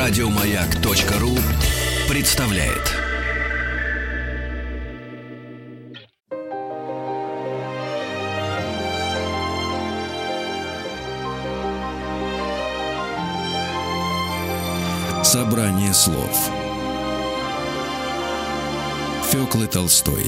Радиомаяк.ру представляет. Собрание слов Фёклы Толстой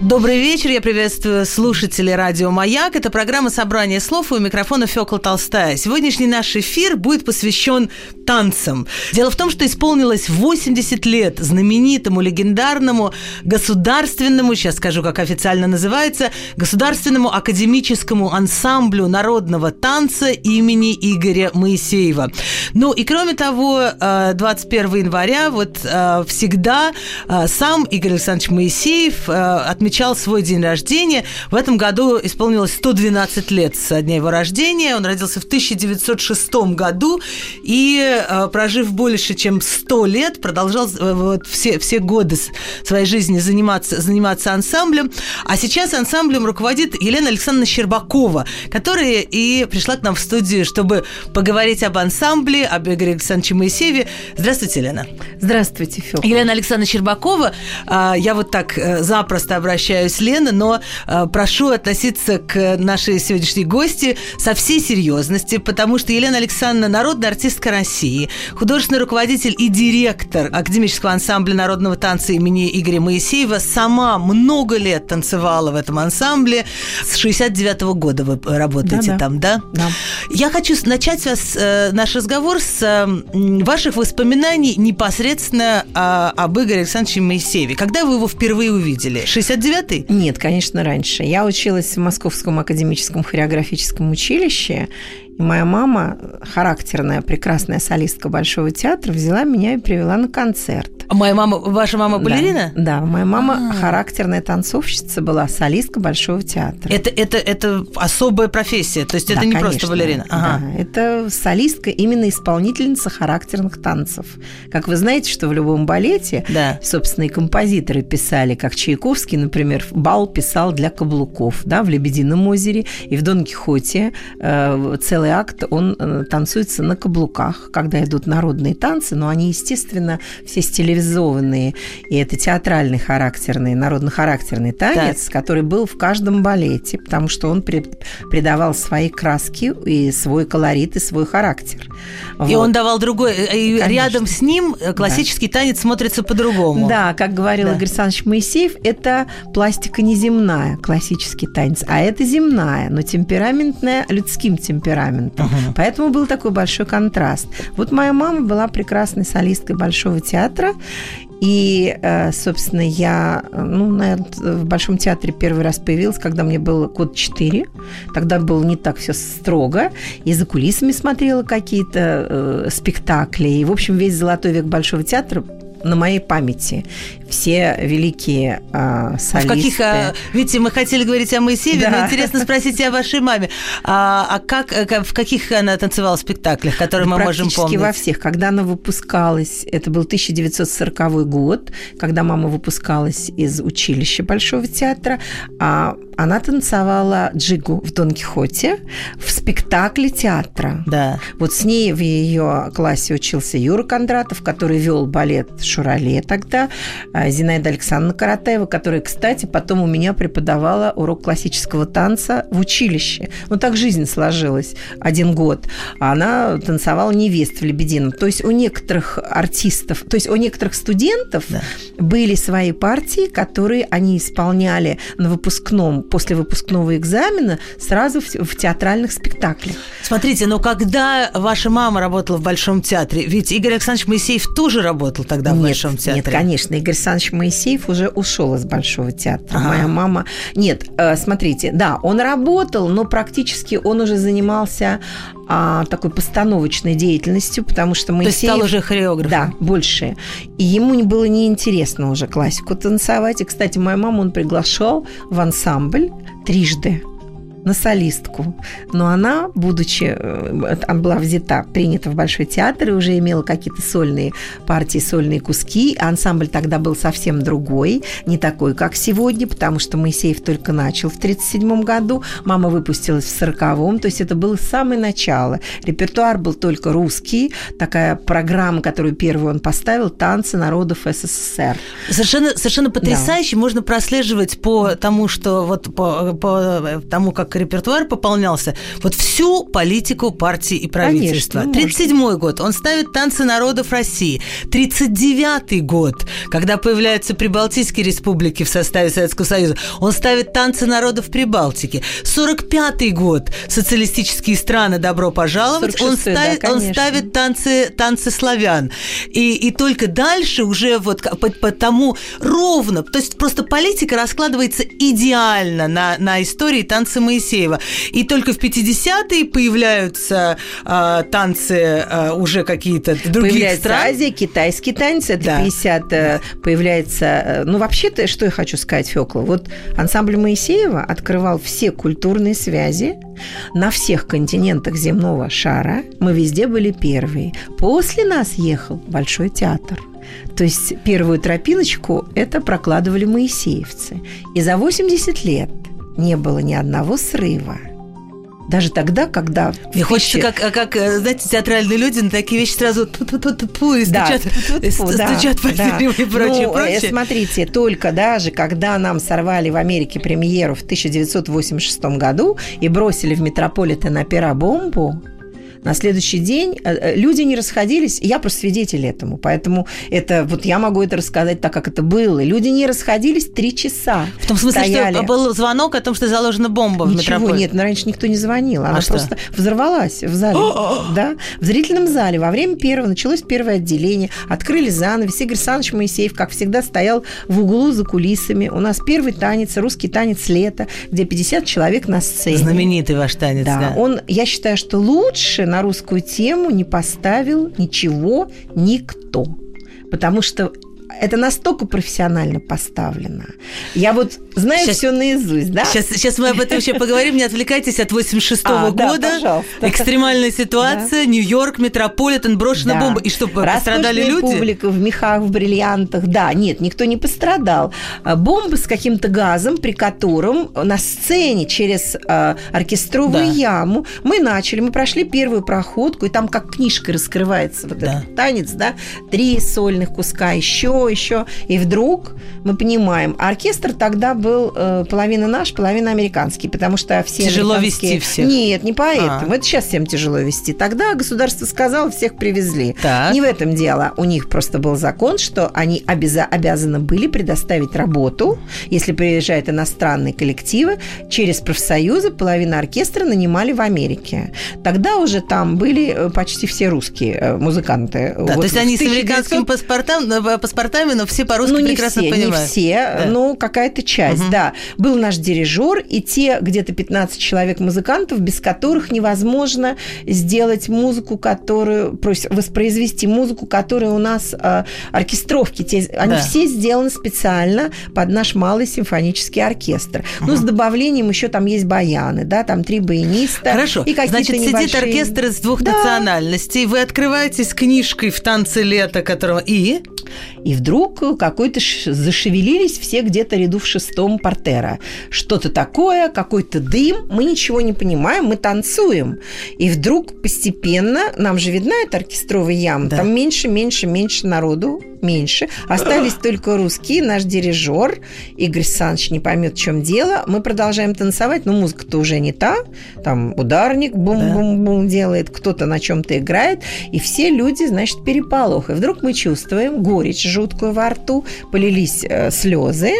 Добрый вечер, я приветствую слушателей радио «Маяк». Это программа «Собрание слов» и у микрофона Фёкла Толстая. Сегодняшний наш эфир будет посвящен танцам. Дело в том, что исполнилось 80 лет знаменитому, легендарному, государственному, сейчас скажу, как официально называется, государственному академическому ансамблю народного танца имени Игоря Моисеева. Ну и кроме того, 21 э, января вот э, всегда э, сам Игорь Александрович Моисеев отмечал свой день рождения. В этом году исполнилось 112 лет со дня его рождения. Он родился в 1906 году и, э, прожив больше, чем 100 лет, продолжал э, вот, все, все годы своей жизни заниматься, заниматься ансамблем. А сейчас ансамблем руководит Елена Александровна Щербакова, которая и пришла к нам в студию, чтобы поговорить об ансамбле, об Игоре Александровиче Моисееве. Здравствуйте, Елена. Здравствуйте, Фёк. Елена Александровна Щербакова. А, я вот так э, запросто обращаюсь Лена, но э, прошу относиться к нашей сегодняшней гости со всей серьезности, потому что Елена Александровна – народная артистка России, художественный руководитель и директор Академического ансамбля народного танца имени Игоря Моисеева, сама много лет танцевала в этом ансамбле. С 69 -го года вы работаете да, там, да? Да. Я хочу начать вас, э, наш разговор с э, ваших воспоминаний непосредственно э, об Игоре Александровиче Моисееве. Когда вы его впервые увидели? 69 девятый? Нет, конечно, раньше. Я училась в Московском академическом хореографическом училище, и моя мама, характерная, прекрасная солистка Большого театра, взяла меня и привела на концерт. А моя мама, ваша мама балерина? Да, да моя мама А-а-а. характерная танцовщица была, солистка Большого театра. Это, это, это особая профессия, то есть да, это не конечно, просто балерина? Ага. Да, это солистка, именно исполнительница характерных танцев. Как вы знаете, что в любом балете, да. собственно, и композиторы писали, как Чайковский, например, бал писал для каблуков, да, в «Лебедином озере» и в «Дон Кихоте» э, целый целый акт, он э, танцуется на каблуках, когда идут народные танцы, но они, естественно, все стилизованные. И это театральный характерный, народно-характерный танец, так. который был в каждом балете, потому что он придавал свои краски и свой колорит, и свой характер. И вот. он давал другой, э, и Конечно. рядом с ним э, классический да. танец смотрится по-другому. Да, как говорил да. Игорь Александрович Моисеев, это пластика неземная, классический танец, а это земная, но темпераментная людским темпераментом темпераментом. Uh-huh. Поэтому был такой большой контраст. Вот моя мама была прекрасной солисткой Большого театра, и, э, собственно, я ну, наверное, в Большом театре первый раз появилась, когда мне было год 4. Тогда было не так все строго. И за кулисами смотрела какие-то э, спектакли. И, в общем, весь золотой век Большого театра на моей памяти все великие а, солисты. В каких, а, видите, мы хотели говорить о Моисееве, да. но интересно спросить о вашей маме. А, а как, э, в каких она танцевала спектаклях, которые да мы можем помнить? во всех. Когда она выпускалась, это был 1940 год, когда мама выпускалась из училища Большого театра, а она танцевала джигу в Дон Кихоте в спектакле театра. Да. Вот с ней в ее классе учился Юра Кондратов, который вел балет Шурале тогда, а, Зинаида Александровна Каратаева, которая, кстати, потом у меня преподавала урок классического танца в училище. Ну, так жизнь сложилась один год. Она танцевала невест в Лебедином. То есть у некоторых артистов, то есть у некоторых студентов да. были свои партии, которые они исполняли на выпускном, после выпускного экзамена сразу в, в театральных спектаклях. Смотрите, но когда ваша мама работала в Большом театре, ведь Игорь Александрович Моисеев тоже работал тогда в нет, Большом театре. Нет, конечно, Игорь Александрович Моисеев уже ушел из Большого театра. Ага. Моя мама... Нет, э, смотрите, да, он работал, но практически он уже занимался а, такой постановочной деятельностью, потому что Моисеев... То есть стал уже хореографом? Да, больше. И ему было неинтересно уже классику танцевать. И, кстати, мою маму он приглашал в ансамбль трижды на солистку. Но она, будучи, э, она была взята, принята в Большой театр и уже имела какие-то сольные партии, сольные куски. Ансамбль тогда был совсем другой, не такой, как сегодня, потому что Моисеев только начал в 1937 году, мама выпустилась в 40-м, то есть это было самое начало. Репертуар был только русский, такая программа, которую первую он поставил, «Танцы народов СССР». Совершенно, совершенно потрясающе. Да. Можно прослеживать по тому, что вот по, по тому, как репертуар пополнялся, вот всю политику партии и правительства. Конечно, 37 год, он ставит «Танцы народов России». 39 год, когда появляются Прибалтийские республики в составе Советского Союза, он ставит «Танцы народов Прибалтики». 45 год, социалистические страны «Добро пожаловать», он ставит, да, он ставит танцы, танцы славян. И, и только дальше уже вот по, по тому ровно, то есть просто политика раскладывается идеально на, на истории танцы Моисеева. И только в 50-е появляются э, танцы э, уже какие-то других появляется стран. Азия, китайский танец, это да. 50 э, появляется... Э, ну, вообще-то, что я хочу сказать, Фёкла, вот ансамбль Моисеева открывал все культурные связи на всех континентах земного шара. Мы везде были первые. После нас ехал Большой театр. То есть первую тропиночку это прокладывали моисеевцы. И за 80 лет не было ни одного срыва. Даже тогда, когда... Мне хочется, как, как, знаете, театральные люди на такие вещи сразу ту-ту-ту-ту и стучат, да, стучат по да. и прочее, ну, прочее. Смотрите, только даже когда нам сорвали в Америке премьеру в 1986 году и бросили в Метрополитен опера бомбу, на следующий день э, э, люди не расходились, я просто свидетель этому, поэтому это вот я могу это рассказать так, как это было. Люди не расходились три часа. В том смысле, стояли. что был звонок о том, что заложена бомба Ничего, в метрополе? нет, раньше никто не звонил, она а просто что? взорвалась в зале, да, в зрительном зале во время первого началось первое отделение, открыли занавес, Игорь Александрович Моисеев, как всегда, стоял в углу за кулисами. У нас первый танец, русский танец лета, где 50 человек на сцене. Знаменитый ваш танец, да. да. Он, я считаю, что лучше на русскую тему не поставил ничего никто. Потому что это настолько профессионально поставлено. Я вот знаю сейчас, все наизусть, да? Сейчас, сейчас мы об этом еще поговорим. Не отвлекайтесь от 86 -го а, года. Да, Экстремальная ситуация. Да. Нью-Йорк, Метрополитен, брошена да. бомба. И что, пострадали люди? публика в мехах, в бриллиантах. Да, нет, никто не пострадал. А, бомба с каким-то газом, при котором на сцене через э, оркестровую да. яму мы начали, мы прошли первую проходку, и там как книжка раскрывается вот да. этот танец, да, три сольных куска, еще еще. И вдруг мы понимаем, оркестр тогда был э, половина наш, половина американский, потому что все Тяжело вести всех? Нет, не поэтому. А. Это сейчас всем тяжело вести. Тогда государство сказало, всех привезли. Так. Не в этом дело. У них просто был закон, что они обяза- обязаны были предоставить работу, если приезжают иностранные коллективы, через профсоюзы половина оркестра нанимали в Америке. Тогда уже там были э, почти все русские э, музыканты. Да, вот то есть они 1900... с американским паспортом, э, паспортом паспортами, но все по-русски ну, не прекрасно все, понимают. Не все, да. ну, какая-то часть, угу. да. Был наш дирижер и те где-то 15 человек-музыкантов, без которых невозможно сделать музыку, которую, воспроизвести музыку, которая у нас э, оркестровки, те, они да. все сделаны специально под наш малый симфонический оркестр. Угу. Ну, с добавлением еще там есть баяны, да, там три баяниста. Хорошо, и значит, небольшие... сидит оркестр из двух да. национальностей, вы открываетесь книжкой в танце лета, которого и... И вдруг какой-то зашевелились все где-то ряду в шестом портера. Что-то такое, какой-то дым, мы ничего не понимаем, мы танцуем. И вдруг постепенно, нам же видна эта оркестровая яма, да. там меньше, меньше, меньше народу, меньше. Остались только русские, наш дирижер Игорь Саныч не поймет, в чем дело. Мы продолжаем танцевать, но музыка-то уже не та. Там ударник бум-бум-бум делает, кто-то на чем-то играет. И все люди, значит, переполох. И вдруг мы чувствуем горечь жуткую во рту, полились э, слезы,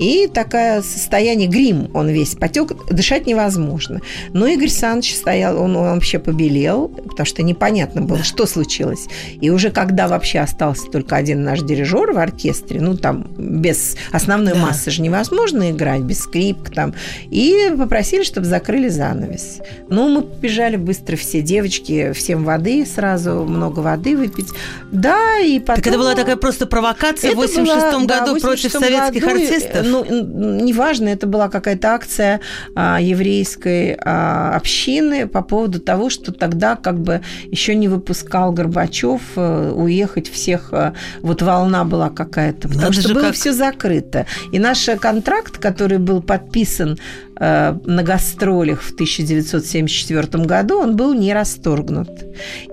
и такое состояние, грим он весь потек, дышать невозможно. Но Игорь Саныч стоял, он, он вообще побелел, потому что непонятно было, да. что случилось. И уже когда вообще остался только один наш дирижер в оркестре, ну там без основной да. массы же невозможно играть, без скрипок там, и попросили, чтобы закрыли занавес. Ну, мы побежали быстро все девочки, всем воды сразу, много воды выпить. Да, и потом... Так это была такая просто провокация в 86 году да, против советских году, артистов? Ну, неважно, это была какая-то акция а, еврейской а, общины по поводу того, что тогда как бы еще не выпускал Горбачев а, уехать всех. А, вот волна была какая-то, потому Надо что было как... все закрыто. И наш контракт, который был подписан Э, на гастролях в 1974 году, он был не расторгнут.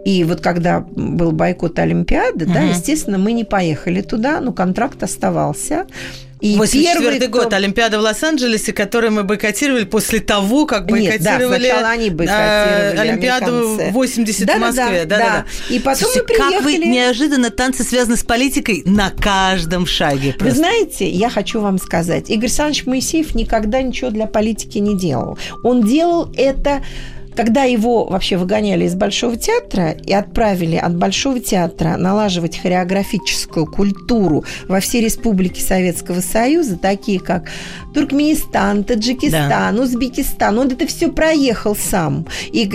И вот когда был бойкот Олимпиады, угу. да, естественно, мы не поехали туда, но контракт оставался. И 84 год, кто... Олимпиада в Лос-Анджелесе, которую мы бойкотировали после того, как бойкотировали Нет, да, они бойкотировали э, Олимпиаду 80 да, в Москве. Да, да, да. да. И потом Слушайте, мы приехали... как вы неожиданно танцы связаны с политикой на каждом шаге. Просто. Вы знаете, я хочу вам сказать, Игорь Александрович Моисеев никогда ничего для политики не делал. Он делал это когда его вообще выгоняли из Большого театра и отправили от Большого театра налаживать хореографическую культуру во все республики Советского Союза, такие как Туркменистан, Таджикистан, да. Узбекистан, он это все проехал сам. И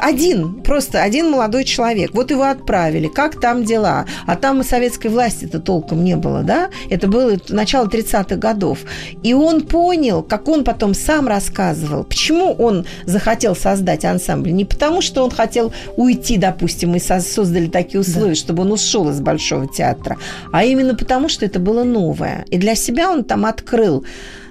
один, просто один молодой человек. Вот его отправили. Как там дела? А там и советской власти-то толком не было, да? Это было начало 30-х годов. И он понял, как он потом сам рассказывал, почему он захотел создать ансамбль. Не потому, что он хотел уйти, допустим, и создали такие условия, да. чтобы он ушел из Большого театра, а именно потому, что это было новое. И для себя он там открыл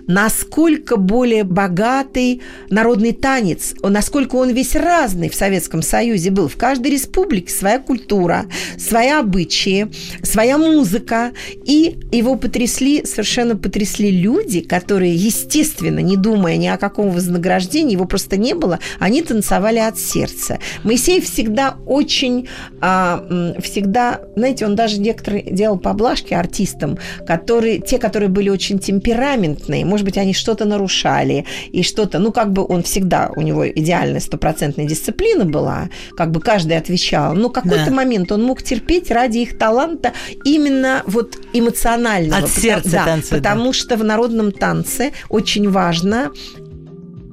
насколько более богатый народный танец, насколько он весь разный в Советском Союзе был. В каждой республике своя культура, свои обычаи, своя музыка. И его потрясли, совершенно потрясли люди, которые, естественно, не думая ни о каком вознаграждении, его просто не было, они танцевали от сердца. Моисей всегда очень, а, всегда, знаете, он даже некоторые делал поблажки артистам, которые, те, которые были очень темпераментные, может быть, они что-то нарушали, и что-то, ну, как бы он всегда, у него идеальная стопроцентная дисциплина была, как бы каждый отвечал, но какой-то да. момент он мог терпеть ради их таланта именно вот эмоционального. От сердца да, танца. Потому да. что в народном танце очень важно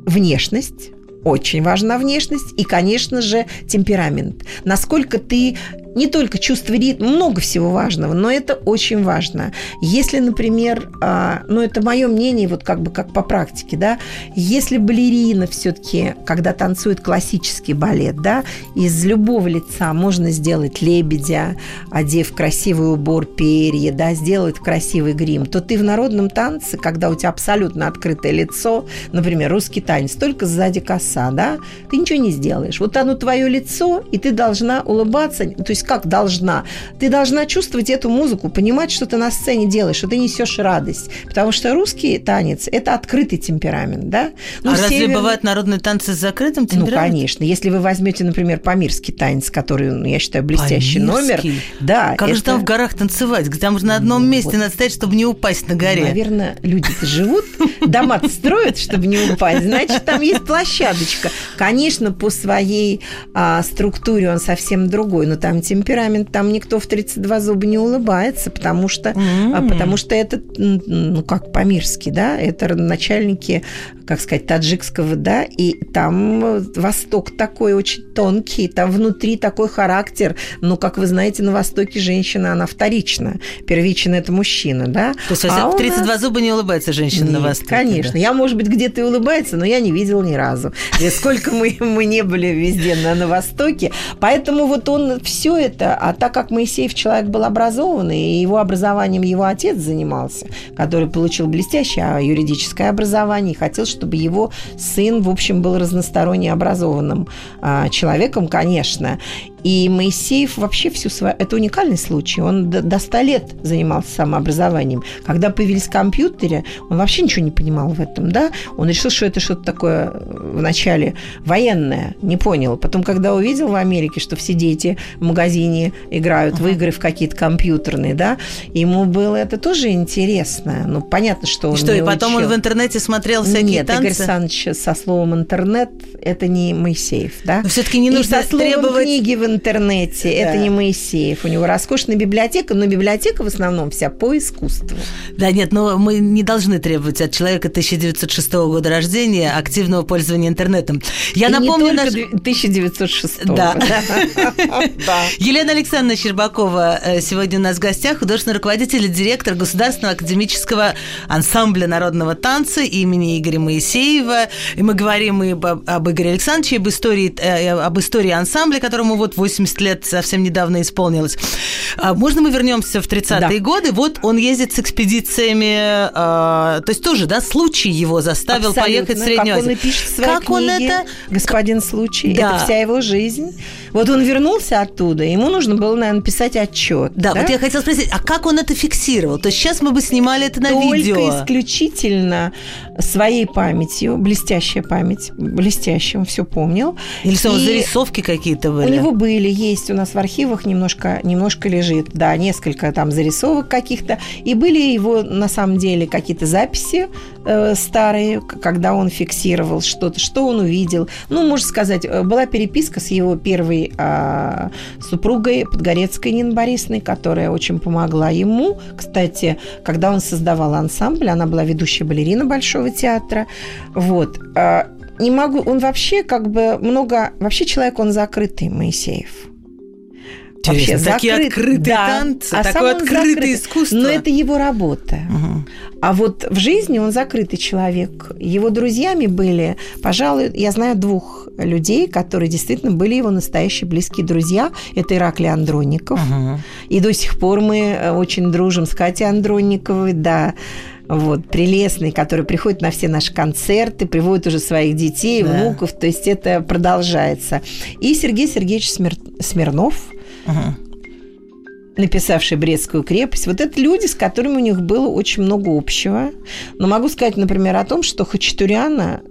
внешность, очень важна внешность и, конечно же, темперамент. Насколько ты не только чувство ритма, много всего важного, но это очень важно. Если, например, а, ну это мое мнение, вот как бы как по практике, да, если балерина все-таки, когда танцует классический балет, да, из любого лица можно сделать лебедя, одев красивый убор перья, да, сделать красивый грим, то ты в народном танце, когда у тебя абсолютно открытое лицо, например, русский танец, только сзади коса, да, ты ничего не сделаешь. Вот оно твое лицо, и ты должна улыбаться, то есть как должна? Ты должна чувствовать эту музыку, понимать, что ты на сцене делаешь, что ты несешь радость. Потому что русский танец – это открытый темперамент, да? Ну, а разве север... бывают народные танцы с закрытым ну, темпераментом? Ну, конечно. Если вы возьмете, например, памирский танец, который, ну, я считаю, блестящий памирский? номер. Да, как это... же там в горах танцевать? Там же на одном ну, месте вот. надо стоять, чтобы не упасть на горе. Наверное, люди-то живут, дома строят, чтобы не упасть. Значит, там есть площадочка. Конечно, по своей а, структуре он совсем другой, но там темперамент, там никто в 32 зуба не улыбается, потому что, mm-hmm. потому что это, ну, как по-мирски, да, это начальники, как сказать, таджикского, да, и там Восток такой очень тонкий, там внутри такой характер, ну, как вы знаете, на Востоке женщина, она вторична, первична это мужчина, да. То есть а в 32 нас... зуба не улыбается женщина Нет, на Востоке? конечно. Да? Я, может быть, где-то и улыбается, но я не видела ни разу. Сколько мы, мы не были везде на, на Востоке. Поэтому вот он все это, а так как Моисеев человек был образованный, и его образованием его отец занимался, который получил блестящее юридическое образование, и хотел, чтобы его сын, в общем, был разносторонне образованным а, человеком, конечно. И Моисеев вообще всю свою... Это уникальный случай. Он до, до 100 лет занимался самообразованием. Когда появились компьютеры, он вообще ничего не понимал в этом, да? Он решил, что это что-то такое э, вначале военное. Не понял. Потом, когда увидел в Америке, что все дети в магазине играют uh-huh. в игры в какие-то компьютерные, да, ему было это тоже интересно. Ну, понятно, что он И что, и потом учил. он в интернете смотрел всякие Нет, танцы? Игорь Александрович со словом «интернет» это не Моисеев, да? Но все таки не нужно и со словом требовать... книги в интернете, это не Моисеев. У него роскошная библиотека, но библиотека в основном вся по искусству. Да, нет, но мы не должны требовать от человека 1906 года рождения активного пользования интернетом. Я И напомню... Не наш... 1906. Да. Елена Александровна Щербакова э, сегодня у нас в гостях, художественный руководитель и директор Государственного академического ансамбля народного танца имени Игоря Моисеева. И мы говорим и об, об Игоре Александровиче, об истории, э, об истории ансамбля, которому вот 80 лет совсем недавно исполнилось. А можно мы вернемся в 30-е да. годы? Вот он ездит с экспедициями, э, то есть тоже, да, случай его заставил Абсолютно. поехать в Среднюю Азию. Как он и пишет в своей как книге, он это... Господин случай. Да. Это вся его жизнь. Вот он вернулся оттуда, ему нужно было, наверное, писать отчет. Да, да, вот я хотела спросить, а как он это фиксировал? То есть сейчас мы бы снимали это на Только видео. Только исключительно своей памятью, блестящая память, блестящая, он все помнил. Или что, зарисовки какие-то были? У него были, есть у нас в архивах немножко, немножко лежит, да, несколько там зарисовок каких-то. И были его, на самом деле, какие-то записи э, старые, когда он фиксировал что-то, что он увидел. Ну, можно сказать, э, была переписка с его первой э, супругой Подгорецкой Нины Борисовной, которая очень помогла ему. Кстати, когда он создавал ансамбль, она была ведущая балерина Большого театра. Вот. Э, не могу, он вообще как бы много, вообще человек, он закрытый, Моисеев. Вообще такие закрыт, открытые да, танцы, а такое открытое закрыт, искусство. Но это его работа. Угу. А вот в жизни он закрытый человек. Его друзьями были, пожалуй, я знаю двух людей, которые действительно были его настоящие близкие друзья. Это Ираклий Андронников. Угу. И до сих пор мы э, очень дружим с Катей Андронниковой, да вот, прелестный, который приходит на все наши концерты, приводит уже своих детей, да. внуков, то есть это продолжается. И Сергей Сергеевич Смир... Смирнов, Написавший Брестскую крепость. Вот это люди, с которыми у них было очень много общего. Но могу сказать, например, о том, что Хачатуряна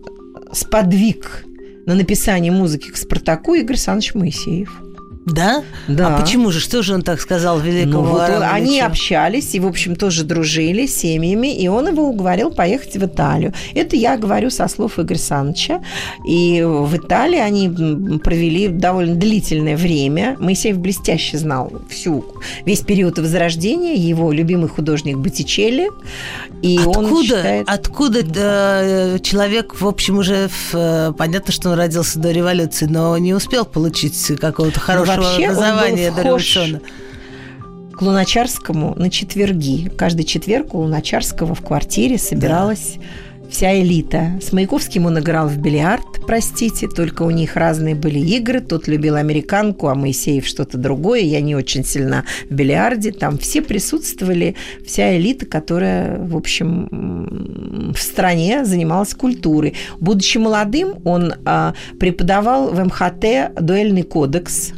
сподвиг на написание музыки к «Спартаку» Игорь Александрович Моисеев. Да? Да. А почему же? Что же он так сказал великому ну, вот он, Они общались и, в общем, тоже дружили семьями, и он его уговорил поехать в Италию. Это я говорю со слов Игоря Саныча. И в Италии они провели довольно длительное время. Моисеев блестяще знал всю, весь период Возрождения, его любимый художник Боттичелли. И откуда, он считает... откуда э, человек, в общем, уже в, э, понятно, что он родился до революции, но не успел получить какого-то хорошего вообще образования дореволюционного. К Луначарскому на четверги. Каждый четверг у Луначарского в квартире собиралась да вся элита. С Маяковским он играл в бильярд, простите, только у них разные были игры. Тот любил американку, а Моисеев что-то другое. Я не очень сильна в бильярде. Там все присутствовали, вся элита, которая, в общем, в стране занималась культурой. Будучи молодым, он а, преподавал в МХТ дуэльный кодекс,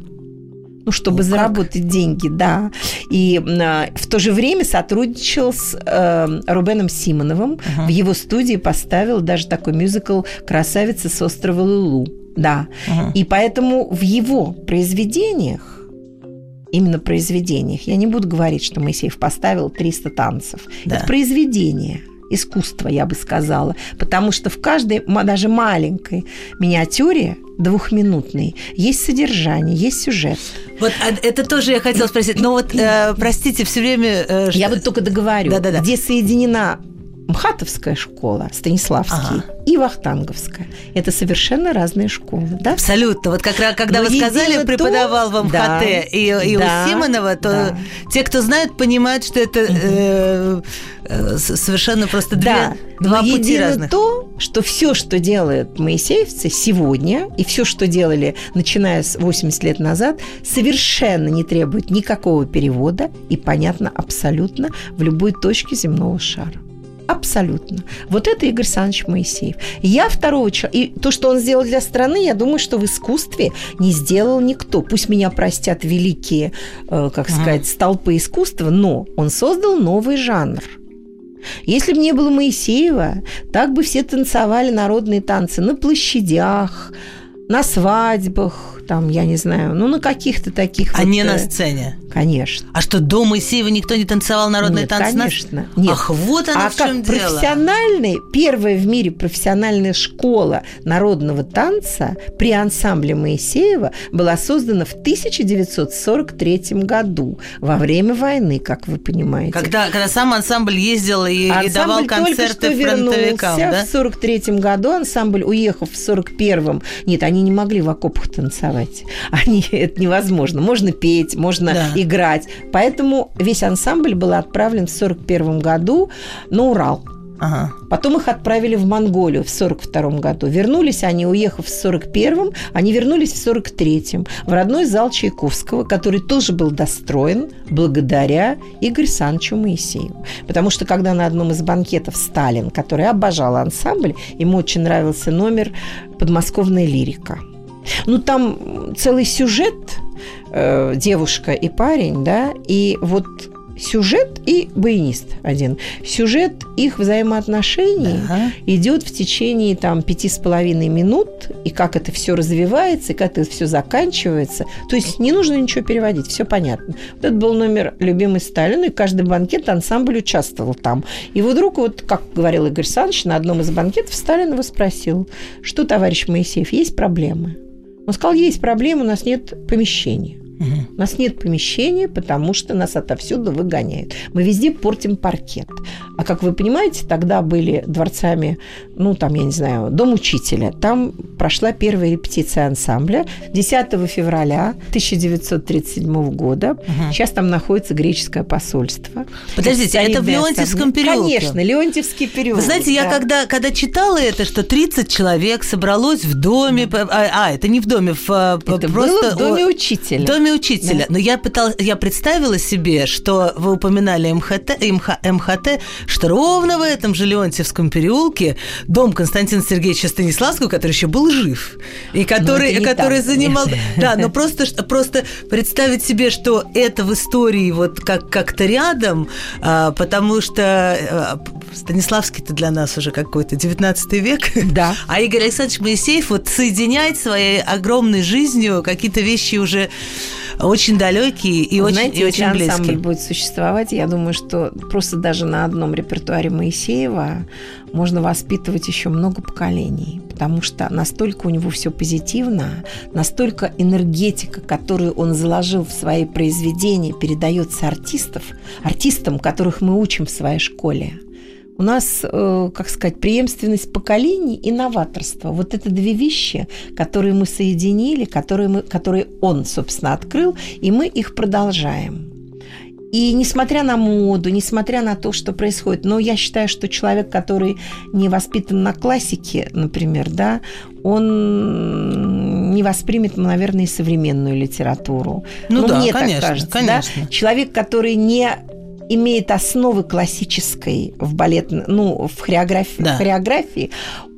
ну, чтобы ну, заработать как? деньги, да. И э, в то же время сотрудничал с э, Рубеном Симоновым. Uh-huh. В его студии поставил даже такой мюзикл «Красавица с острова Лулу». Да. Uh-huh. И поэтому в его произведениях именно произведениях. Я не буду говорить, что Моисеев поставил 300 танцев. Да. Это произведение искусство, я бы сказала. Потому что в каждой, даже маленькой миниатюре двухминутный. Есть содержание, есть сюжет. Вот а это тоже я хотела спросить. Но вот, э, простите, все время... Э, я вот только договорю. Да-да-да. Где соединена МХАТовская школа, Станиславский, ага. и Вахтанговская. Это совершенно разные школы, да? Абсолютно. Вот как раз, когда Но вы сказали, преподавал то, в МХТ да, и, и да, у Симонова, то да. те, кто знает, понимают, что это э, э, совершенно просто две, да. два Но пути разных. то, что все, что делают моисеевцы сегодня, и все, что делали, начиная с 80 лет назад, совершенно не требует никакого перевода и понятно абсолютно в любой точке земного шара. Абсолютно. Вот это Игорь Александрович Моисеев. Я второго человека. И то, что он сделал для страны, я думаю, что в искусстве не сделал никто. Пусть меня простят великие, э, как сказать, столпы искусства, но он создал новый жанр. Если бы не было Моисеева, так бы все танцевали народные танцы на площадях, на свадьбах, там, я не знаю, ну, на каких-то таких... А вот, не на э, сцене? Конечно. А что, до Моисеева никто не танцевал народный Нет, танц? на- конечно. Нет. Ах, вот оно а в чем как дело. профессиональный, первая в мире профессиональная школа народного танца при ансамбле Моисеева была создана в 1943 году, во время войны, как вы понимаете. Когда, когда сам ансамбль ездил и, и давал Ансамбль только концерты что фронтовикам, да? в 43 году. Ансамбль, уехав в 41-м, нет, они не могли в окопах танцевать. Они, это невозможно. Можно петь, можно Да. играть. Поэтому весь ансамбль был отправлен в 41 году на Урал. Ага. Потом их отправили в Монголию в 42 году. Вернулись они, уехав в 41-м, они вернулись в 43-м в родной зал Чайковского, который тоже был достроен благодаря Игорю Санчу Моисееву. Потому что когда на одном из банкетов Сталин, который обожал ансамбль, ему очень нравился номер «Подмосковная лирика». Ну, там целый сюжет, э, девушка и парень, да, и вот сюжет и баянист один. Сюжет их взаимоотношений Да. идет в течение там пяти с половиной минут, и как это все развивается, и как это все заканчивается. То есть не нужно ничего переводить, все понятно. Вот это был номер любимый Сталина, и каждый банкет ансамбль участвовал там. И вдруг, вот, как говорил Игорь Александрович, на одном из банкетов Сталин его спросил, что, товарищ Моисеев, есть проблемы? Он сказал, есть проблемы, у нас нет помещения. У нас нет помещения, потому что нас отовсюду выгоняют. Мы везде портим паркет. А как вы понимаете, тогда были дворцами, ну, там, я не знаю, дом учителя. Там прошла первая репетиция ансамбля 10 февраля 1937 года. Сейчас там находится греческое посольство. Подождите, это в Леонтьевском ассамблея. переулке? Конечно, Леонтьевский переулок. Вы знаете, я да. когда, когда читала это, что 30 человек собралось в доме, а, а, это не в доме, в, а, Это просто было в доме учителя. В доме учителя. Но я пыталась, я представила себе, что вы упоминали МХТ, МХ, МХТ, что ровно в этом же Леонтьевском переулке дом Константина Сергеевича Станиславского, который еще был жив, и который, который там, занимал... нет. Да, но просто, просто представить себе, что это в истории вот как, как-то рядом, а, потому что а, Станиславский-то для нас уже какой-то 19 век. Да. А Игорь Александрович Моисеев вот соединяет своей огромной жизнью какие-то вещи уже очень далекие и Вы очень, Знаете, и очень если ансамбль близкие. будет существовать, я думаю, что просто даже на одном репертуаре Моисеева можно воспитывать еще много поколений, потому что настолько у него все позитивно, настолько энергетика, которую он заложил в свои произведения, передается артистов, артистам, которых мы учим в своей школе. У нас, э, как сказать, преемственность поколений и новаторство. Вот это две вещи, которые мы соединили, которые, мы, которые он, собственно, открыл, и мы их продолжаем. И несмотря на моду, несмотря на то, что происходит, но я считаю, что человек, который не воспитан на классике, например, да, он не воспримет, наверное, и современную литературу. Ну да, мне конечно, так кажется, конечно. да. Человек, который не имеет основы классической в балет, ну, в хореографии, Да. в хореографии,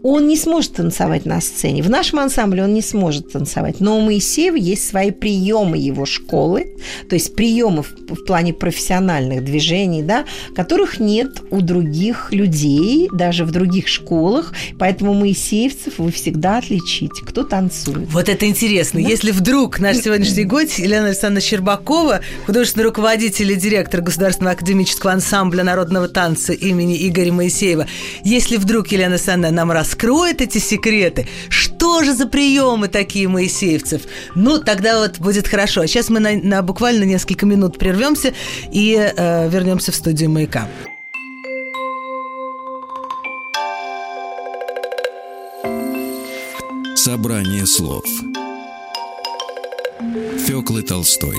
он не сможет танцевать на сцене. В нашем ансамбле он не сможет танцевать. Но у Моисеева есть свои приемы его школы, то есть приемы в, в плане профессиональных движений, да, которых нет у других людей, даже в других школах. Поэтому моисеевцев вы всегда отличите, кто танцует. Вот это интересно. Если вдруг наш сегодняшний гость Елена Александровна Щербакова, художественный руководитель и директор Государственного академического ансамбля народного танца имени Игоря Моисеева, если вдруг Елена Александровна нам раскроет эти секреты, что же за приемы такие моисеевцев, ну, тогда вот будет хорошо. А сейчас мы на, на буквально несколько минут прервемся и э, вернемся в студию «Маяка». Собрание слов Фёклы Толстой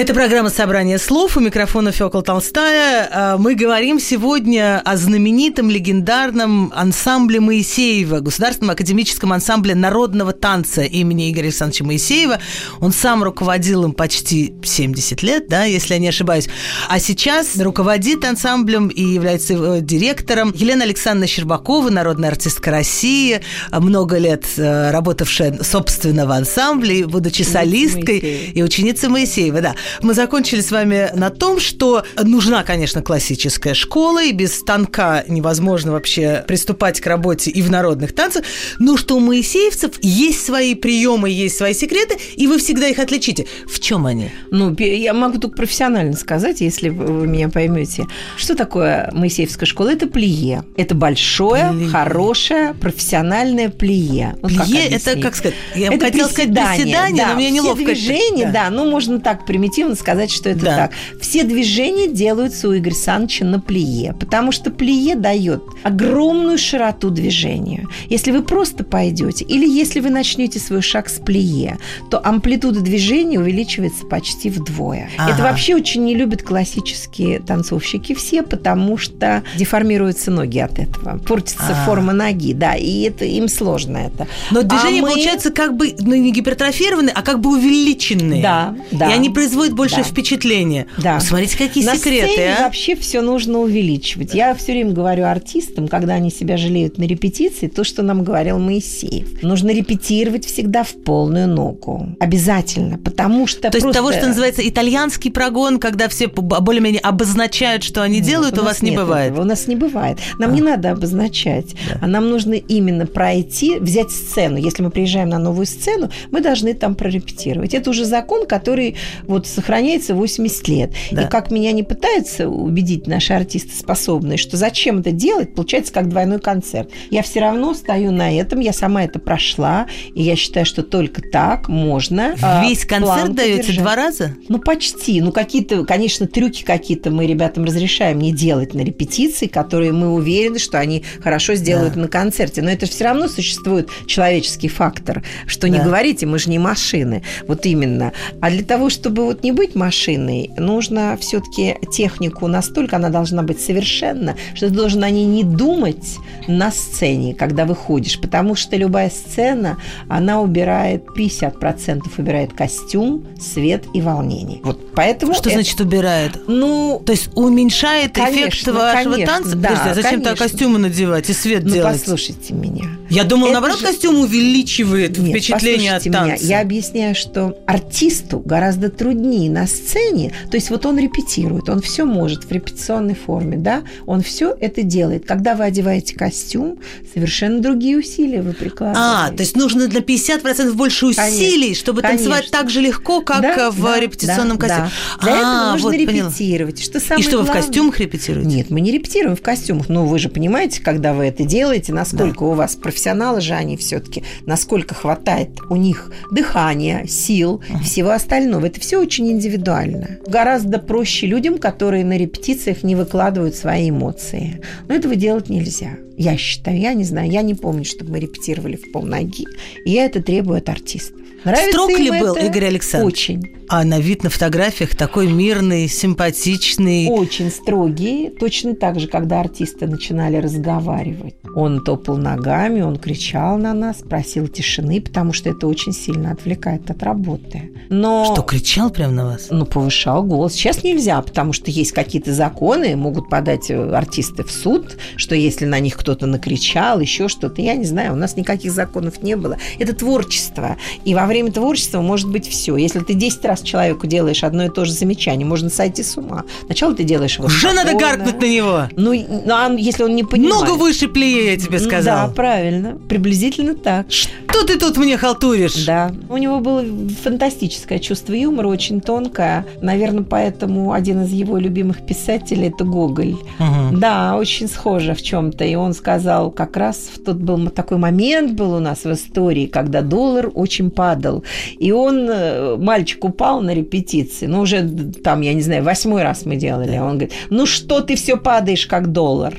Это программа «Собрание слов». У микрофона Фёкла Толстая. А, Мы говорим сегодня о знаменитом легендарном ансамбле Моисеева, Государственном академическом ансамбле народного танца имени Игоря Александровича Моисеева. Он сам руководил им почти 70 лет, да, если я не ошибаюсь. А сейчас руководит ансамблем и является его директором Елена Александровна Щербакова, народная артистка России, а, много лет э, работавшая собственно в ансамбле, будучи солисткой и ученица Моисеева, да. Мы закончили с вами на том, что нужна, конечно, классическая школа, и без станка невозможно вообще приступать к работе и в народных танцах, но что у моисеевцев есть свои приемы, есть свои секреты, и вы всегда их отличите. В чем они? Ну, я могу только профессионально сказать, если вы меня поймете. Что такое Моисеевская школа? Это плие. Это большое, плие. хорошее, профессиональное плие. Вот плие – это, как сказать, я это хотела сказать приседание, да, но мне неловко. Все движения, да. да, ну, можно так примитивно сказать, что это да. так. Все движения делаются у Игоря Саныча на плие, потому что плие дает огромную широту движению. Если вы просто пойдете, или если вы начнете свой шаг с плие, то амплитуда движения увеличивается почти вдвое. Ага. Это вообще очень не любят классические танцовщики все, потому что деформируются ноги от этого. Портится ага. форма ноги, да, и это им сложно это. Но движение а мы... получается как бы ну, не гипертрофированные, а как бы увеличенные. Да, да. И они производят больше да. впечатления. Да. Посмотрите, какие На секреты, сцене а? вообще все нужно увеличивать. Я все время говорю артистам, когда они себя жалеют на репетиции, то, что нам говорил Моисеев. Нужно репетировать всегда в полную ногу. Обязательно, потому что То просто... есть того, что называется итальянский прогон, когда все более-менее обозначают, что они нет, делают, у, у вас не бывает? Этого. У нас не бывает. Нам а. не надо обозначать, да. а нам нужно именно пройти, взять сцену. Если мы приезжаем на новую сцену, мы должны там прорепетировать. Это уже закон, который вот сохраняется 80 лет. Да. И как меня не пытаются убедить наши артисты способные, что зачем это делать, получается как двойной концерт. Я все равно стою на этом, я сама это прошла, и я считаю, что только так можно. А, Весь концерт даете два раза? Ну, почти. Ну, какие-то, конечно, трюки какие-то мы ребятам разрешаем не делать на репетиции, которые мы уверены, что они хорошо сделают да. на концерте. Но это все равно существует человеческий фактор, что да. не говорите, мы же не машины. Вот именно. А для того, чтобы вот не быть машиной, нужно все-таки технику настолько, она должна быть совершенна, что ты должен о ней не думать на сцене, когда выходишь, потому что любая сцена, она убирает 50% убирает костюм, свет и волнение. Вот поэтому что это... значит убирает? Ну, то есть уменьшает конечно, эффект вашего конечно, танца. Да, Подожди, а зачем то костюмы надевать и свет ну, делать? послушайте меня. Я думала, это наоборот, же... костюм увеличивает Нет, впечатление от танца. Меня. Я объясняю, что артисту гораздо труднее на сцене. То есть вот он репетирует, он все может в репетиционной форме, да, он все это делает. Когда вы одеваете костюм, совершенно другие усилия вы прикладываете. А, то есть нужно на 50% больше усилий, конечно, чтобы конечно. танцевать так же легко, как да, в да, репетиционном да, костюме. Да. Для а, этого нужно вот, репетировать. Поняла. Что самое И что главное... вы в костюмах репетируете? Нет, мы не репетируем в костюмах. Но вы же понимаете, когда вы это делаете, насколько да. у вас профессионалы же они все-таки, насколько хватает у них дыхания, сил, uh-huh. всего остального. Это все очень индивидуально. Гораздо проще людям, которые на репетициях не выкладывают свои эмоции. Но этого делать нельзя. Я считаю, я не знаю, я не помню, чтобы мы репетировали в полноги. И я это требую от артистов. Нравится Строг ли был это? Игорь Александрович? Очень. А на вид на фотографиях такой мирный, симпатичный. Очень строгий. Точно так же, когда артисты начинали разговаривать. Он топал ногами, он кричал на нас, просил тишины, потому что это очень сильно отвлекает от работы. Но... Что, кричал прямо на вас? Ну, повышал голос. Сейчас нельзя, потому что есть какие-то законы, могут подать э, артисты в суд, что если на них кто-то накричал, еще что-то. Я не знаю, у нас никаких законов не было. Это творчество. И во время творчества может быть все. Если ты 10 раз человеку делаешь одно и то же замечание, можно сойти с ума. Сначала ты делаешь его Уже надо гаркнуть на него. Ну, ну а если он не понимает. Ногу выше плие, я тебе сказал. Да, правильно. Приблизительно так. Что ты тут мне халтуришь? Да. У него было фантастическое чувство юмора, очень тонкое. Наверное, поэтому один из его любимых писателей – это Гоголь. Угу. Да, очень схоже в чем-то. И он сказал, как раз в тот был такой момент был у нас в истории, когда доллар очень падал. И он, э, мальчик упал, упал на репетиции, ну, уже там, я не знаю, восьмой раз мы делали, он говорит, ну, что ты все падаешь, как доллар?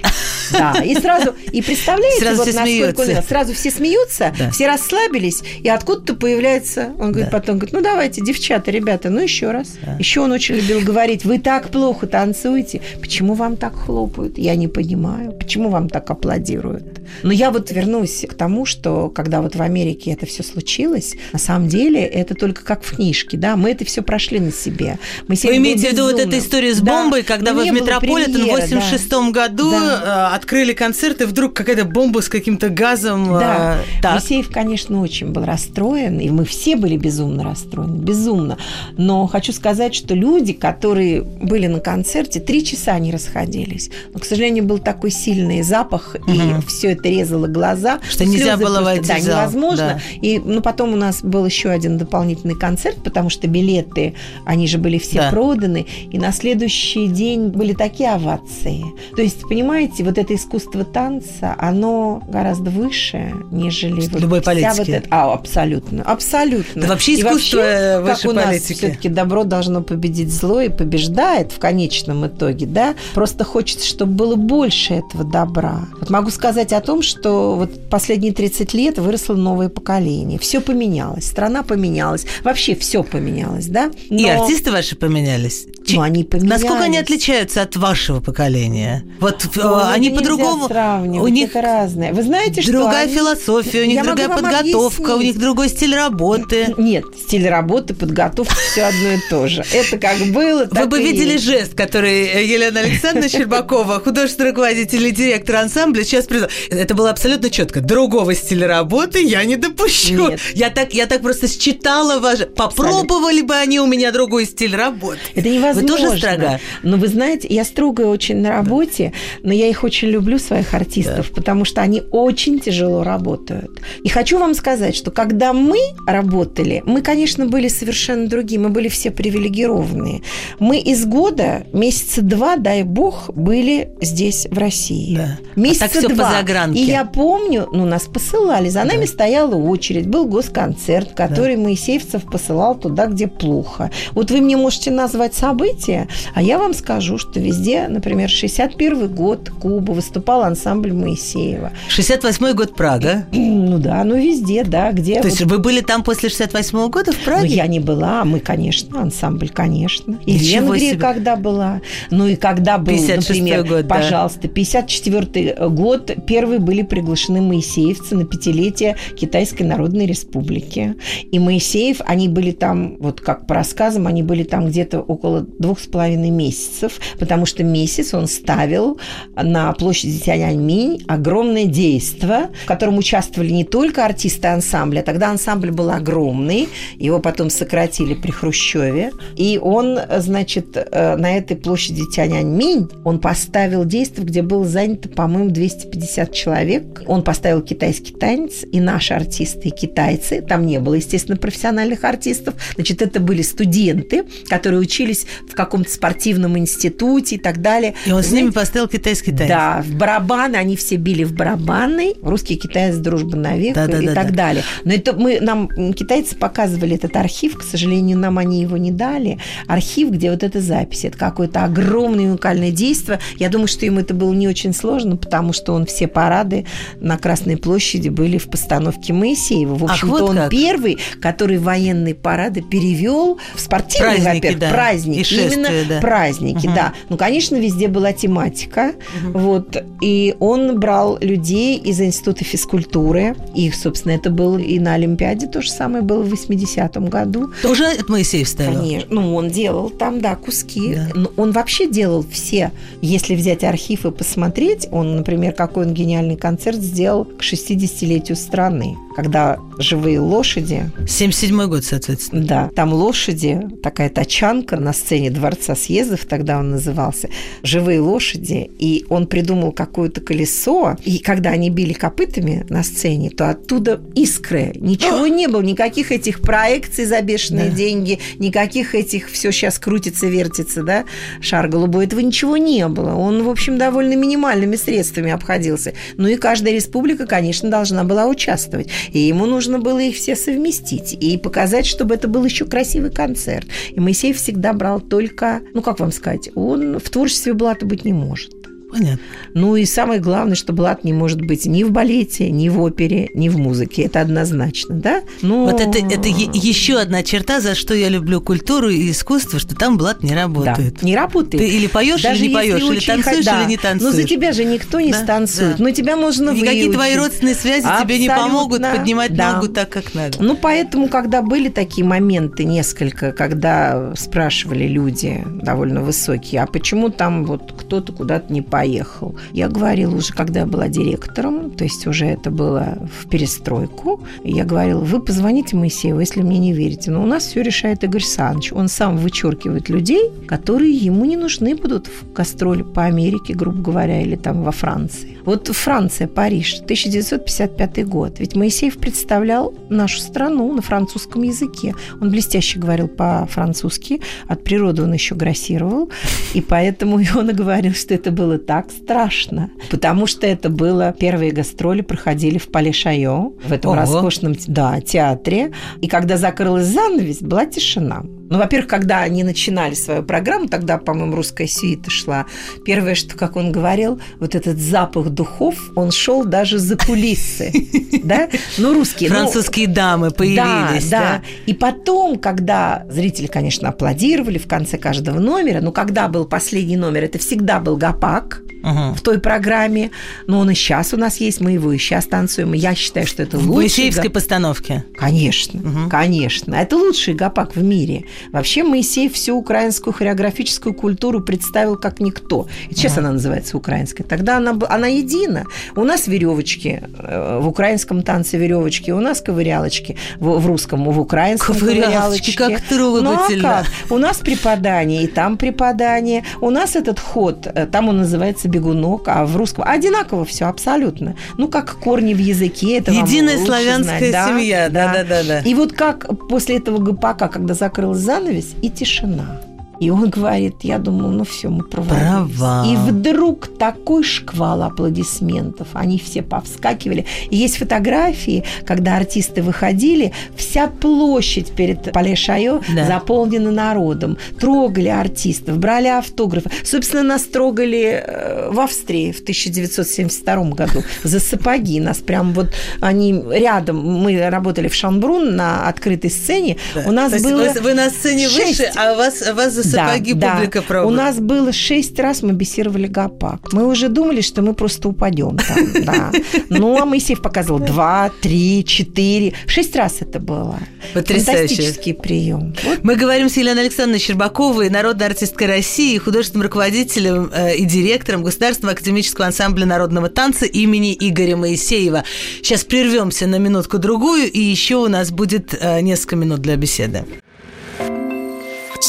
Да, и сразу, и представляете, сразу вот все насколько смеются. сразу все смеются, да. все расслабились, и откуда-то появляется, он говорит, да. потом говорит, ну, давайте, девчата, ребята, ну, еще раз. Да. Еще он очень любил говорить, вы так плохо танцуете, почему вам так хлопают? Я не понимаю, почему вам так аплодируют? Но я вот вернусь к тому, что когда вот в Америке это все случилось, на самом деле это только как в книжке, да, мы это все прошли на себе. Мы Вы имеете в виду вот эту историю с бомбой, да. когда ну, вы в Метрополитен в 86 да. году да. Э, открыли концерт, и вдруг какая-то бомба с каким-то газом. Да, а, так. Конечно, очень был расстроен, и мы все были безумно расстроены, безумно. Но хочу сказать, что люди, которые были на концерте, три часа не расходились. Но, к сожалению, был такой сильный запах, Мгм. и все это резало глаза. Что нельзя Слезы было просто- войти Да, в зал, невозможно. И ну, потом у нас был еще один дополнительный концерт, потому что билеты, они же были все Да. проданы, и на следующий день были такие овации. То есть, понимаете, вот это искусство танца, оно гораздо выше, нежели вот Любой вся политики. вот эта- А, абсолютно, абсолютно. Да вообще И искусство вообще, выше как у нас политики. все-таки добро должно победить зло и побеждает в конечном итоге, да? Просто хочется, чтобы было больше этого добра. Вот могу сказать о том, что вот последние 30 лет выросло новое поколение. Все поменялось, страна поменялась, вообще все поменялось, да? И Но- артисты ваши поменялись. Ну, они поменялись. Насколько они отличаются от вашего поколения? Вот э, ну, они это по-другому. У них это разное. Вы знаете, что другая они- философия, у них Я другая подготовка, у объяснить. них другой стиль работы. Нет, стиль работы, подготовка, все одно и то же. Это как было, Вы бы видели жест, который э, Елена Александровна Щербакова, художественный руководитель и директор ансамбля, сейчас признал. Это было абсолютно четко. Другого стиля работы я не допущу. Нет. Я так, я так просто считала ваше. Попробовали бы они у меня другой стиль работы. Это невозможно. Вы тоже строга? Но вы знаете, я строгая очень на работе, но я их очень люблю, своих артистов, потому что они очень тяжело работают. И хочу вам сказать, что когда мы работали, мы, конечно, были совершенно другие, мы были все привилегированные. Мы из года, месяца два, дай бог, были здесь, в России. Да. А Месяца так всё по два. загранке. И я помню, ну, нас посылали, за нами стояла очередь, был госконцерт, который Моисеевцев посылал туда, где плохо. Вот вы мне можете назвать события, а я вам скажу, что везде, например, 61 год, Куба, выступал ансамбль Моисеева. 68-й год Прага. Ну да, ну везде, да, где... То вот- есть вы были там после 68-го года в ну, Праге? я не была, мы, конечно, ансамбль, конечно. И в Ничего Венгрии, себе. когда была. Ну и когда был, 56-й например, год, да. пожалуйста, 54 год, первые были приглашены моисеевцы на пятилетие Китайской Народной Республики. И Моисеев, они были там, вот как по рассказам, они были там где-то около двух с половиной месяцев, потому что месяц он ставил на площади Тяньаньминь огромное действо, в котором участвовали не только артисты ансамбля, тогда ансамбль был огромный, его потом сократили при Хрущеве, и он, значит, э, на этой площади Тяньаньминь он поставил действо, где было занято, по-моему, 250 человек. Он поставил китайский танец, и наши артисты, и китайцы, там не было, естественно, профессиональных артистов, значит, это были студенты, которые учились в каком-то спортивном институте и так далее. И он с Знаете, ними поставил китайский танец. да, в барабаны, они все били в барабаны. Русский китаец дружба навек Да, да, и да, так да. далее. Но это мы, нам китайцы показывали этот архив, к сожалению, нам они его не дали. Архив, где вот эта запись, это какое-то огромное уникальное действие. Я думаю, что им это было не очень сложно, потому что он все парады на Красной площади были в постановке Моисеева. В Ах, общем-то, вот он как. первый, который военные парады перевел в спортивные, Праздники, во-первых, да. праздники. И шествия, Именно да. праздники, Мгм. да. Ну, конечно, везде была тематика. Вот. И он брал людей из Института физкультуры. И, собственно, это было и на Олимпиаде то же самое было в 80-м году. Тоже это Моисеев ставил? Конечно. Ну, он делал там, да, куски. Да. Но Он вообще делал все. Если взять архив и посмотреть, он, например, какой он гениальный концерт сделал к 60-летию страны, когда живые лошади 77-й год, соответственно. да, там лошади, такая тачанка на сцене Дворца съездов, тогда он назывался, живые лошади, и он придумал какое-то колесо, и когда они били копытами на сцене, то оттуда искры, ничего не было, никаких этих проекций за бешеные Да. деньги, никаких этих все сейчас крутится, вертится, да, шар голубой, этого ничего не было. Он, в общем, довольно минимальными средствами обходился. Ну и каждая республика, конечно, должна была участвовать. И ему нужно было их все совместить и показать, чтобы это был еще красивый концерт. И Моисеев всегда брал только, ну как вам сказать, он в творчестве Блата быть не может. Понятно. Ну и самое главное, что Блат не может быть ни в балете, ни в опере, ни в музыке. Это однозначно, да? Ну, Вот это, это е- еще одна черта, за что я люблю культуру и искусство, что там блат не да, работает. не работает. Ты или поешь, Даже или не поешь, или танцуешь, да. или не танцуешь. Но за тебя же никто не Да, станцует. да. Но тебя можно Никакие выучить. твои родственные связи тебе не Абсолютно. помогут поднимать Да. ногу так, как надо. Ну, поэтому, когда были такие моменты несколько, когда спрашивали люди довольно высокие, а почему там вот кто-то куда-то не поет, поехал. Я говорила уже, когда я была директором, то есть уже это было в перестройку, я говорила, вы позвоните Моисееву, если мне не верите. Но у нас все решает Игорь Саныч. Он сам вычеркивает людей, которые ему не нужны будут в гастроли по Америке, грубо говоря, или там во Франции. Вот Франция, Париж, 1955 год. Ведь Моисеев представлял нашу страну на французском языке. Он блестяще говорил по-французски, от природы он еще грассировал, и поэтому он и говорил, что это было так страшно, потому что это было первые гастроли проходили в Пале Шайо, в этом Ого. роскошном да, театре, и когда закрылась занавес, была тишина. Ну, во-первых, когда они начинали свою программу, тогда, по-моему, русская сюита шла. Первое, что, как он говорил, вот этот запах духов, он шел даже за кулисы. Да? Ну, русские. Ну, Французские дамы появились. Да, да. И потом, когда зрители, конечно, аплодировали в конце каждого номера, но когда был последний номер, это всегда был гопак угу. в той программе. Но он и сейчас у нас есть, мы его и сейчас танцуем. И я считаю, что это лучший... В Моисеевской га... постановке? Конечно, угу. конечно. Это лучший гопак в мире. Вообще Моисеев всю украинскую хореографическую культуру представил как никто. И сейчас угу. она называется украинской. Тогда она, она едина. У нас веревочки, э, в украинском танце веревочки, у нас ковырялочки, в, в русском, в украинском ковырялочки. как трогательно. Ну, а как? У нас преподание, и там преподание. У нас этот ход, э, там он называется бегунок, а в русском одинаково все абсолютно. Ну, как корни в языке. Это Единая славянская знать. семья, да-да-да. И вот как после этого ГПК, когда закрылась занавес, и тишина. И он говорит, я думал, ну все, мы провалились. Права. И вдруг такой шквал аплодисментов. Они все повскакивали. И есть фотографии, когда артисты выходили, вся площадь перед Пале Шайо да. заполнена народом. Трогали артистов, брали автографы. Собственно, нас трогали э, в Австрии в 1972 году за сапоги. Нас прям вот они рядом, мы работали в Шанбрун на открытой сцене. Да. У нас То было вы, вы на сцене 6... выше, а вас, вас за сапоги да, публика да. У нас было шесть раз мы бессировали гопак. Мы уже думали, что мы просто упадем там, да. Ну, а Моисеев показывал два, три, четыре. Шесть раз это было. Потрясающе. Фантастический прием. Вот. Мы говорим с Еленой Александровной Щербаковой, народной артисткой России, художественным руководителем э, и директором Государственного академического ансамбля народного танца имени Игоря Моисеева. Сейчас прервемся на минутку-другую, и еще у нас будет э, несколько минут для беседы.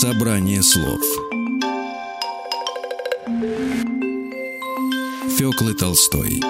Собрание слов. Фёклы Толстой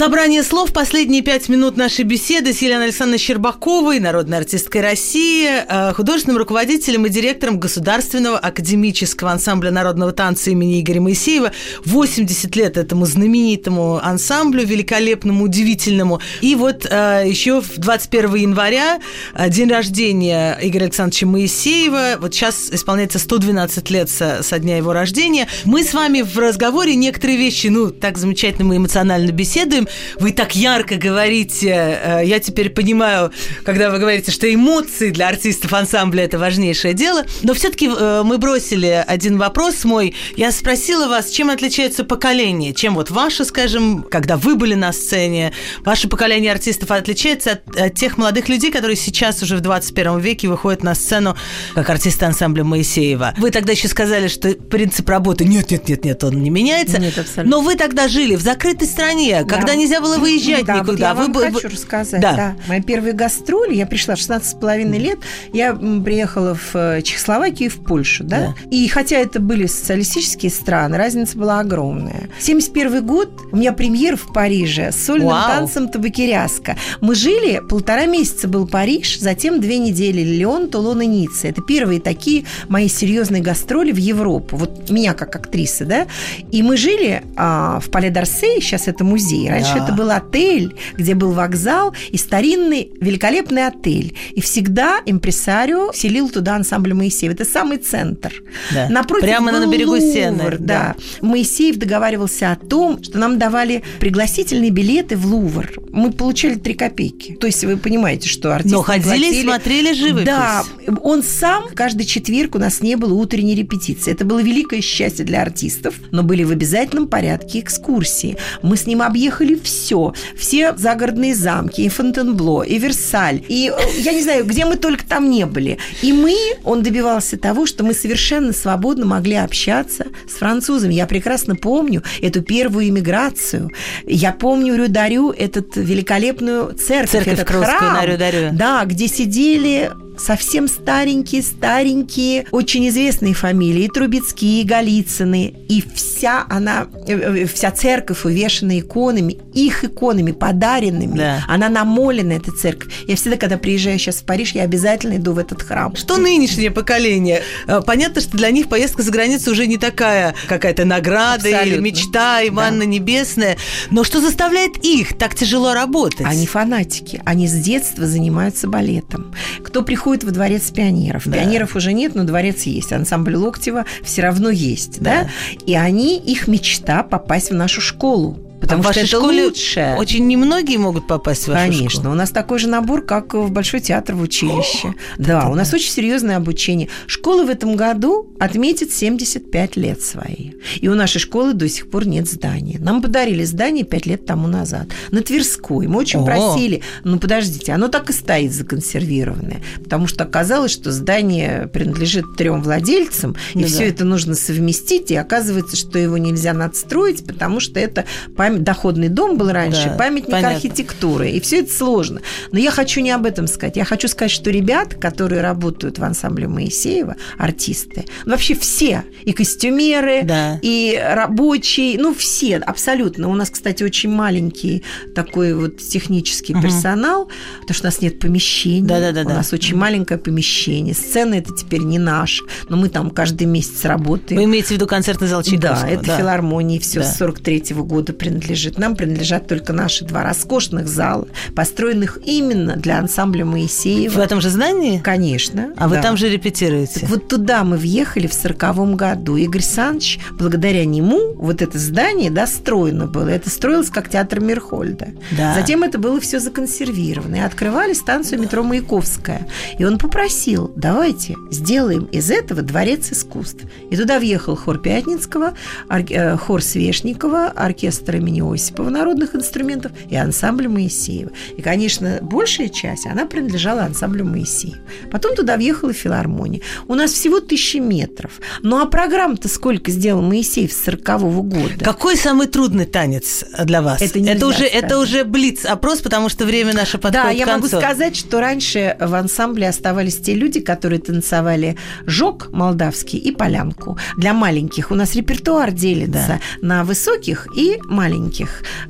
Собрание слов. Последние пять минут нашей беседы с Еленой Александровной Щербаковой, народной артисткой России, э, художественным руководителем и директором Государственного академического ансамбля народного танца имени Игоря Моисеева. 80 лет этому знаменитому ансамблю, великолепному, удивительному. И вот э, еще в 21 января э, день рождения Игоря Александровича Моисеева. Вот сейчас исполняется 112 лет со, со дня его рождения. Мы с вами в разговоре некоторые вещи, ну, так замечательно мы эмоционально беседуем, вы так ярко говорите, э, я теперь понимаю, когда вы говорите, что эмоции для артистов ансамбля это важнейшее дело. Но все-таки э, мы бросили один вопрос мой. Я спросила вас, чем отличается поколение? Чем вот ваше, скажем, когда вы были на сцене, ваше поколение артистов отличается от, от тех молодых людей, которые сейчас уже в 21 веке выходят на сцену как артисты ансамбля Моисеева. Вы тогда еще сказали, что принцип работы нет, нет, нет, нет, он не меняется. Нет, абсолютно. Но вы тогда жили в закрытой стране, когда да нельзя было выезжать да, никуда. Я вам вы... хочу рассказать. Да. да. Мои первые гастроли, я пришла в 16,5 лет, я приехала в э, Чехословакию и в Польшу, да? да. И хотя это были социалистические страны, разница была огромная. 71 год, у меня премьер в Париже с сольным Вау. танцем Табакеряска. Мы жили, полтора месяца был Париж, затем две недели Леон, Тулон и Ницца. Это первые такие мои серьезные гастроли в Европу. Вот меня как актрисы, да? И мы жили а, в Пале d'Арсе, сейчас это музей. Раньше Раньше это был отель, где был вокзал и старинный великолепный отель. И всегда импресарио селил туда ансамбль Моисеев. Это самый центр. Да. Напротив Прямо на берегу Лувр, Сены. Да. да. Моисеев договаривался о том, что нам давали пригласительные билеты в Лувр. Мы получали три копейки. То есть вы понимаете, что артисты Но ходили платили... и смотрели живопись. Да. Он сам, каждый четверг у нас не было утренней репетиции. Это было великое счастье для артистов, но были в обязательном порядке экскурсии. Мы с ним объехали обошли все. Все загородные замки, и Фонтенбло, и Версаль, и, э, я не знаю, где мы только там не были. И мы, он добивался того, что мы совершенно свободно могли общаться с французами. Я прекрасно помню эту первую иммиграцию. Я помню Рюдарю, этот великолепную церковь, Церковь этот храм, на Рю-Дарю. да, где сидели совсем старенькие, старенькие, очень известные фамилии, и Трубецкие, и Голицыны, и вся она, э, э, вся церковь увешана иконами, их иконами, подаренными. Да. Она намолена, эта церковь. Я всегда, когда приезжаю сейчас в Париж, я обязательно иду в этот храм. Что нынешнее поколение? Э, Понятно, что для них поездка за границу уже не такая какая-то награда или Абсолютно. мечта, и Да. манна небесная. Но что заставляет их так тяжело работать? Они фанатики. Они с детства занимаются балетом. Кто приходит во дворец пионеров? Да. Пионеров уже нет, но дворец есть. Ансамбль Локтева все равно есть. Да. Да. И они, их мечта попасть в нашу школу. Потому А что это школе лучше. Очень немногие могут попасть в вашу Конечно, школу. у нас такой же набор, как в Большой театр в училище. да, да, у нас да. очень серьезное обучение. Школа в этом году отметит 75 лет свои. И у нашей школы до сих пор нет здания. Нам подарили здание 5 лет тому назад. На Тверской. Мы очень О. просили. Ну, подождите, оно так и стоит законсервированное. Потому что оказалось, что здание принадлежит трем владельцам, и Ну все да. это нужно совместить. И оказывается, что его нельзя надстроить, потому что это память, доходный дом был раньше, Да, памятник понятно. архитектуры. И все это сложно. Но я хочу не об этом сказать. Я хочу сказать, что ребята, которые работают в ансамбле Моисеева, артисты, ну, вообще все, и костюмеры, Да. и рабочие, ну, все, абсолютно. У нас, кстати, очень маленький такой вот технический Мгм. персонал, потому что у нас нет помещений. Да-да-да-да. У нас очень маленькое помещение. Сцена это теперь не наша, но мы там каждый месяц работаем. Вы имеете в виду концертный зал Чайковского? Да, это филармонии, все Да. с 43 года принадлежит. Нам принадлежат только наши два роскошных зала, построенных именно для ансамбля Моисеева. В этом же здании? Конечно. А вы да. там же репетируете? Так вот туда мы въехали в сороковом году. Игорь Саныч, благодаря нему, вот это здание достроено было. Это строилось как театр Мирхольда. Да. Затем это было все законсервировано. И открывали станцию метро Маяковская. И он попросил, давайте сделаем из этого дворец искусств. И туда въехал хор Пятницкого, э, хор Свешникова, оркестр имени Осипова народных инструментов и ансамбль Моисеева. И, конечно, большая часть, она принадлежала ансамблю Моисеева. Потом туда въехала филармония. У нас всего тысячи метров. Ну а программ-то сколько сделал Моисеев с 40 года? Какой самый трудный танец для вас? Это нельзя уже, сказать. это уже блиц-опрос, потому что время наше подходит Да, я могу сказать, что раньше в ансамбле оставались те люди, которые танцевали жог молдавский и полянку. Для маленьких у нас репертуар делится Да. на высоких и маленьких.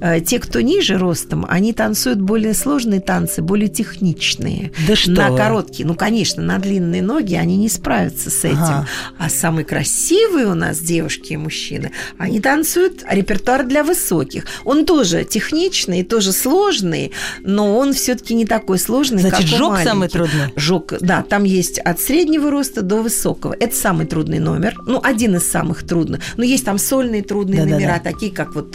Э, Те, кто ниже ростом, они танцуют более сложные танцы, более техничные. Да что на вы. короткие, ну, конечно, на длинные ноги они не справятся с этим. Ага. А самые красивые у нас девушки и мужчины, они танцуют репертуар для высоких. Он тоже техничный, тоже сложный, но он все-таки не такой сложный, Значит, как у жог самый маленьких. трудный? Жог, да, там есть от среднего роста до высокого. Это самый трудный номер. Ну, один из самых трудных. Но есть там сольные трудные Да-да-да. номера, такие как вот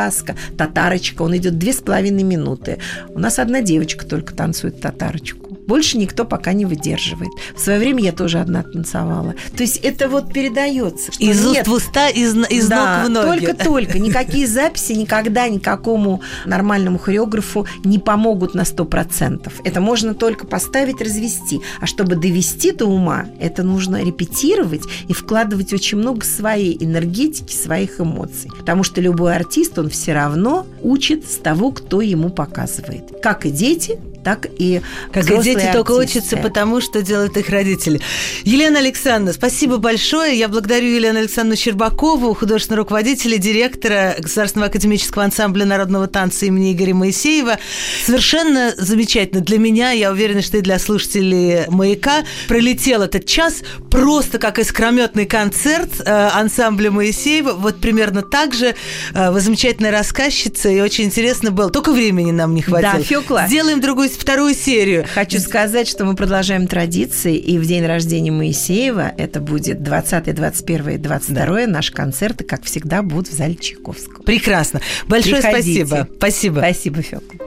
табакеряска, татарочка. Он идет две с половиной минуты. У нас одна девочка только танцует татарочку. Больше никто пока не выдерживает. В свое время я тоже одна танцевала. То есть это вот передается. Из нет уст в уста, из, из да, ног в ноги. Только-только. Никакие записи никогда никакому нормальному хореографу не помогут на 100%. Это можно только поставить, развести. А чтобы довести до ума, это нужно репетировать и вкладывать очень много своей энергетики, своих эмоций. Потому что любой артист, он все равно учит с того, кто ему показывает. Как и дети, так и Как и дети только артисты. учатся потому, что делают их родители. Елена Александровна, спасибо большое. Я благодарю Елену Александровну Щербакову, художественного руководителя, директора Государственного академического ансамбля народного танца имени Игоря Моисеева. Совершенно замечательно для меня, я уверена, что и для слушателей «Маяка», пролетел этот час просто как искрометный концерт э, ансамбля Моисеева. Вот примерно так же. Э, вы замечательная рассказчица, и очень интересно было. Только времени нам не хватило. Да, Фёкла. Сделаем другую, вторую серию. Хочу сказать, что мы продолжаем традиции, и в день рождения Моисеева, это будет 20, 21, 22, наши концерты, как всегда, будут в зале Чайковского. Прекрасно. Большое Приходите. спасибо. Спасибо. Спасибо, Фёкла.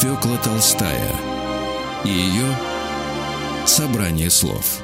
Фёкла Толстая и ее Собрание слов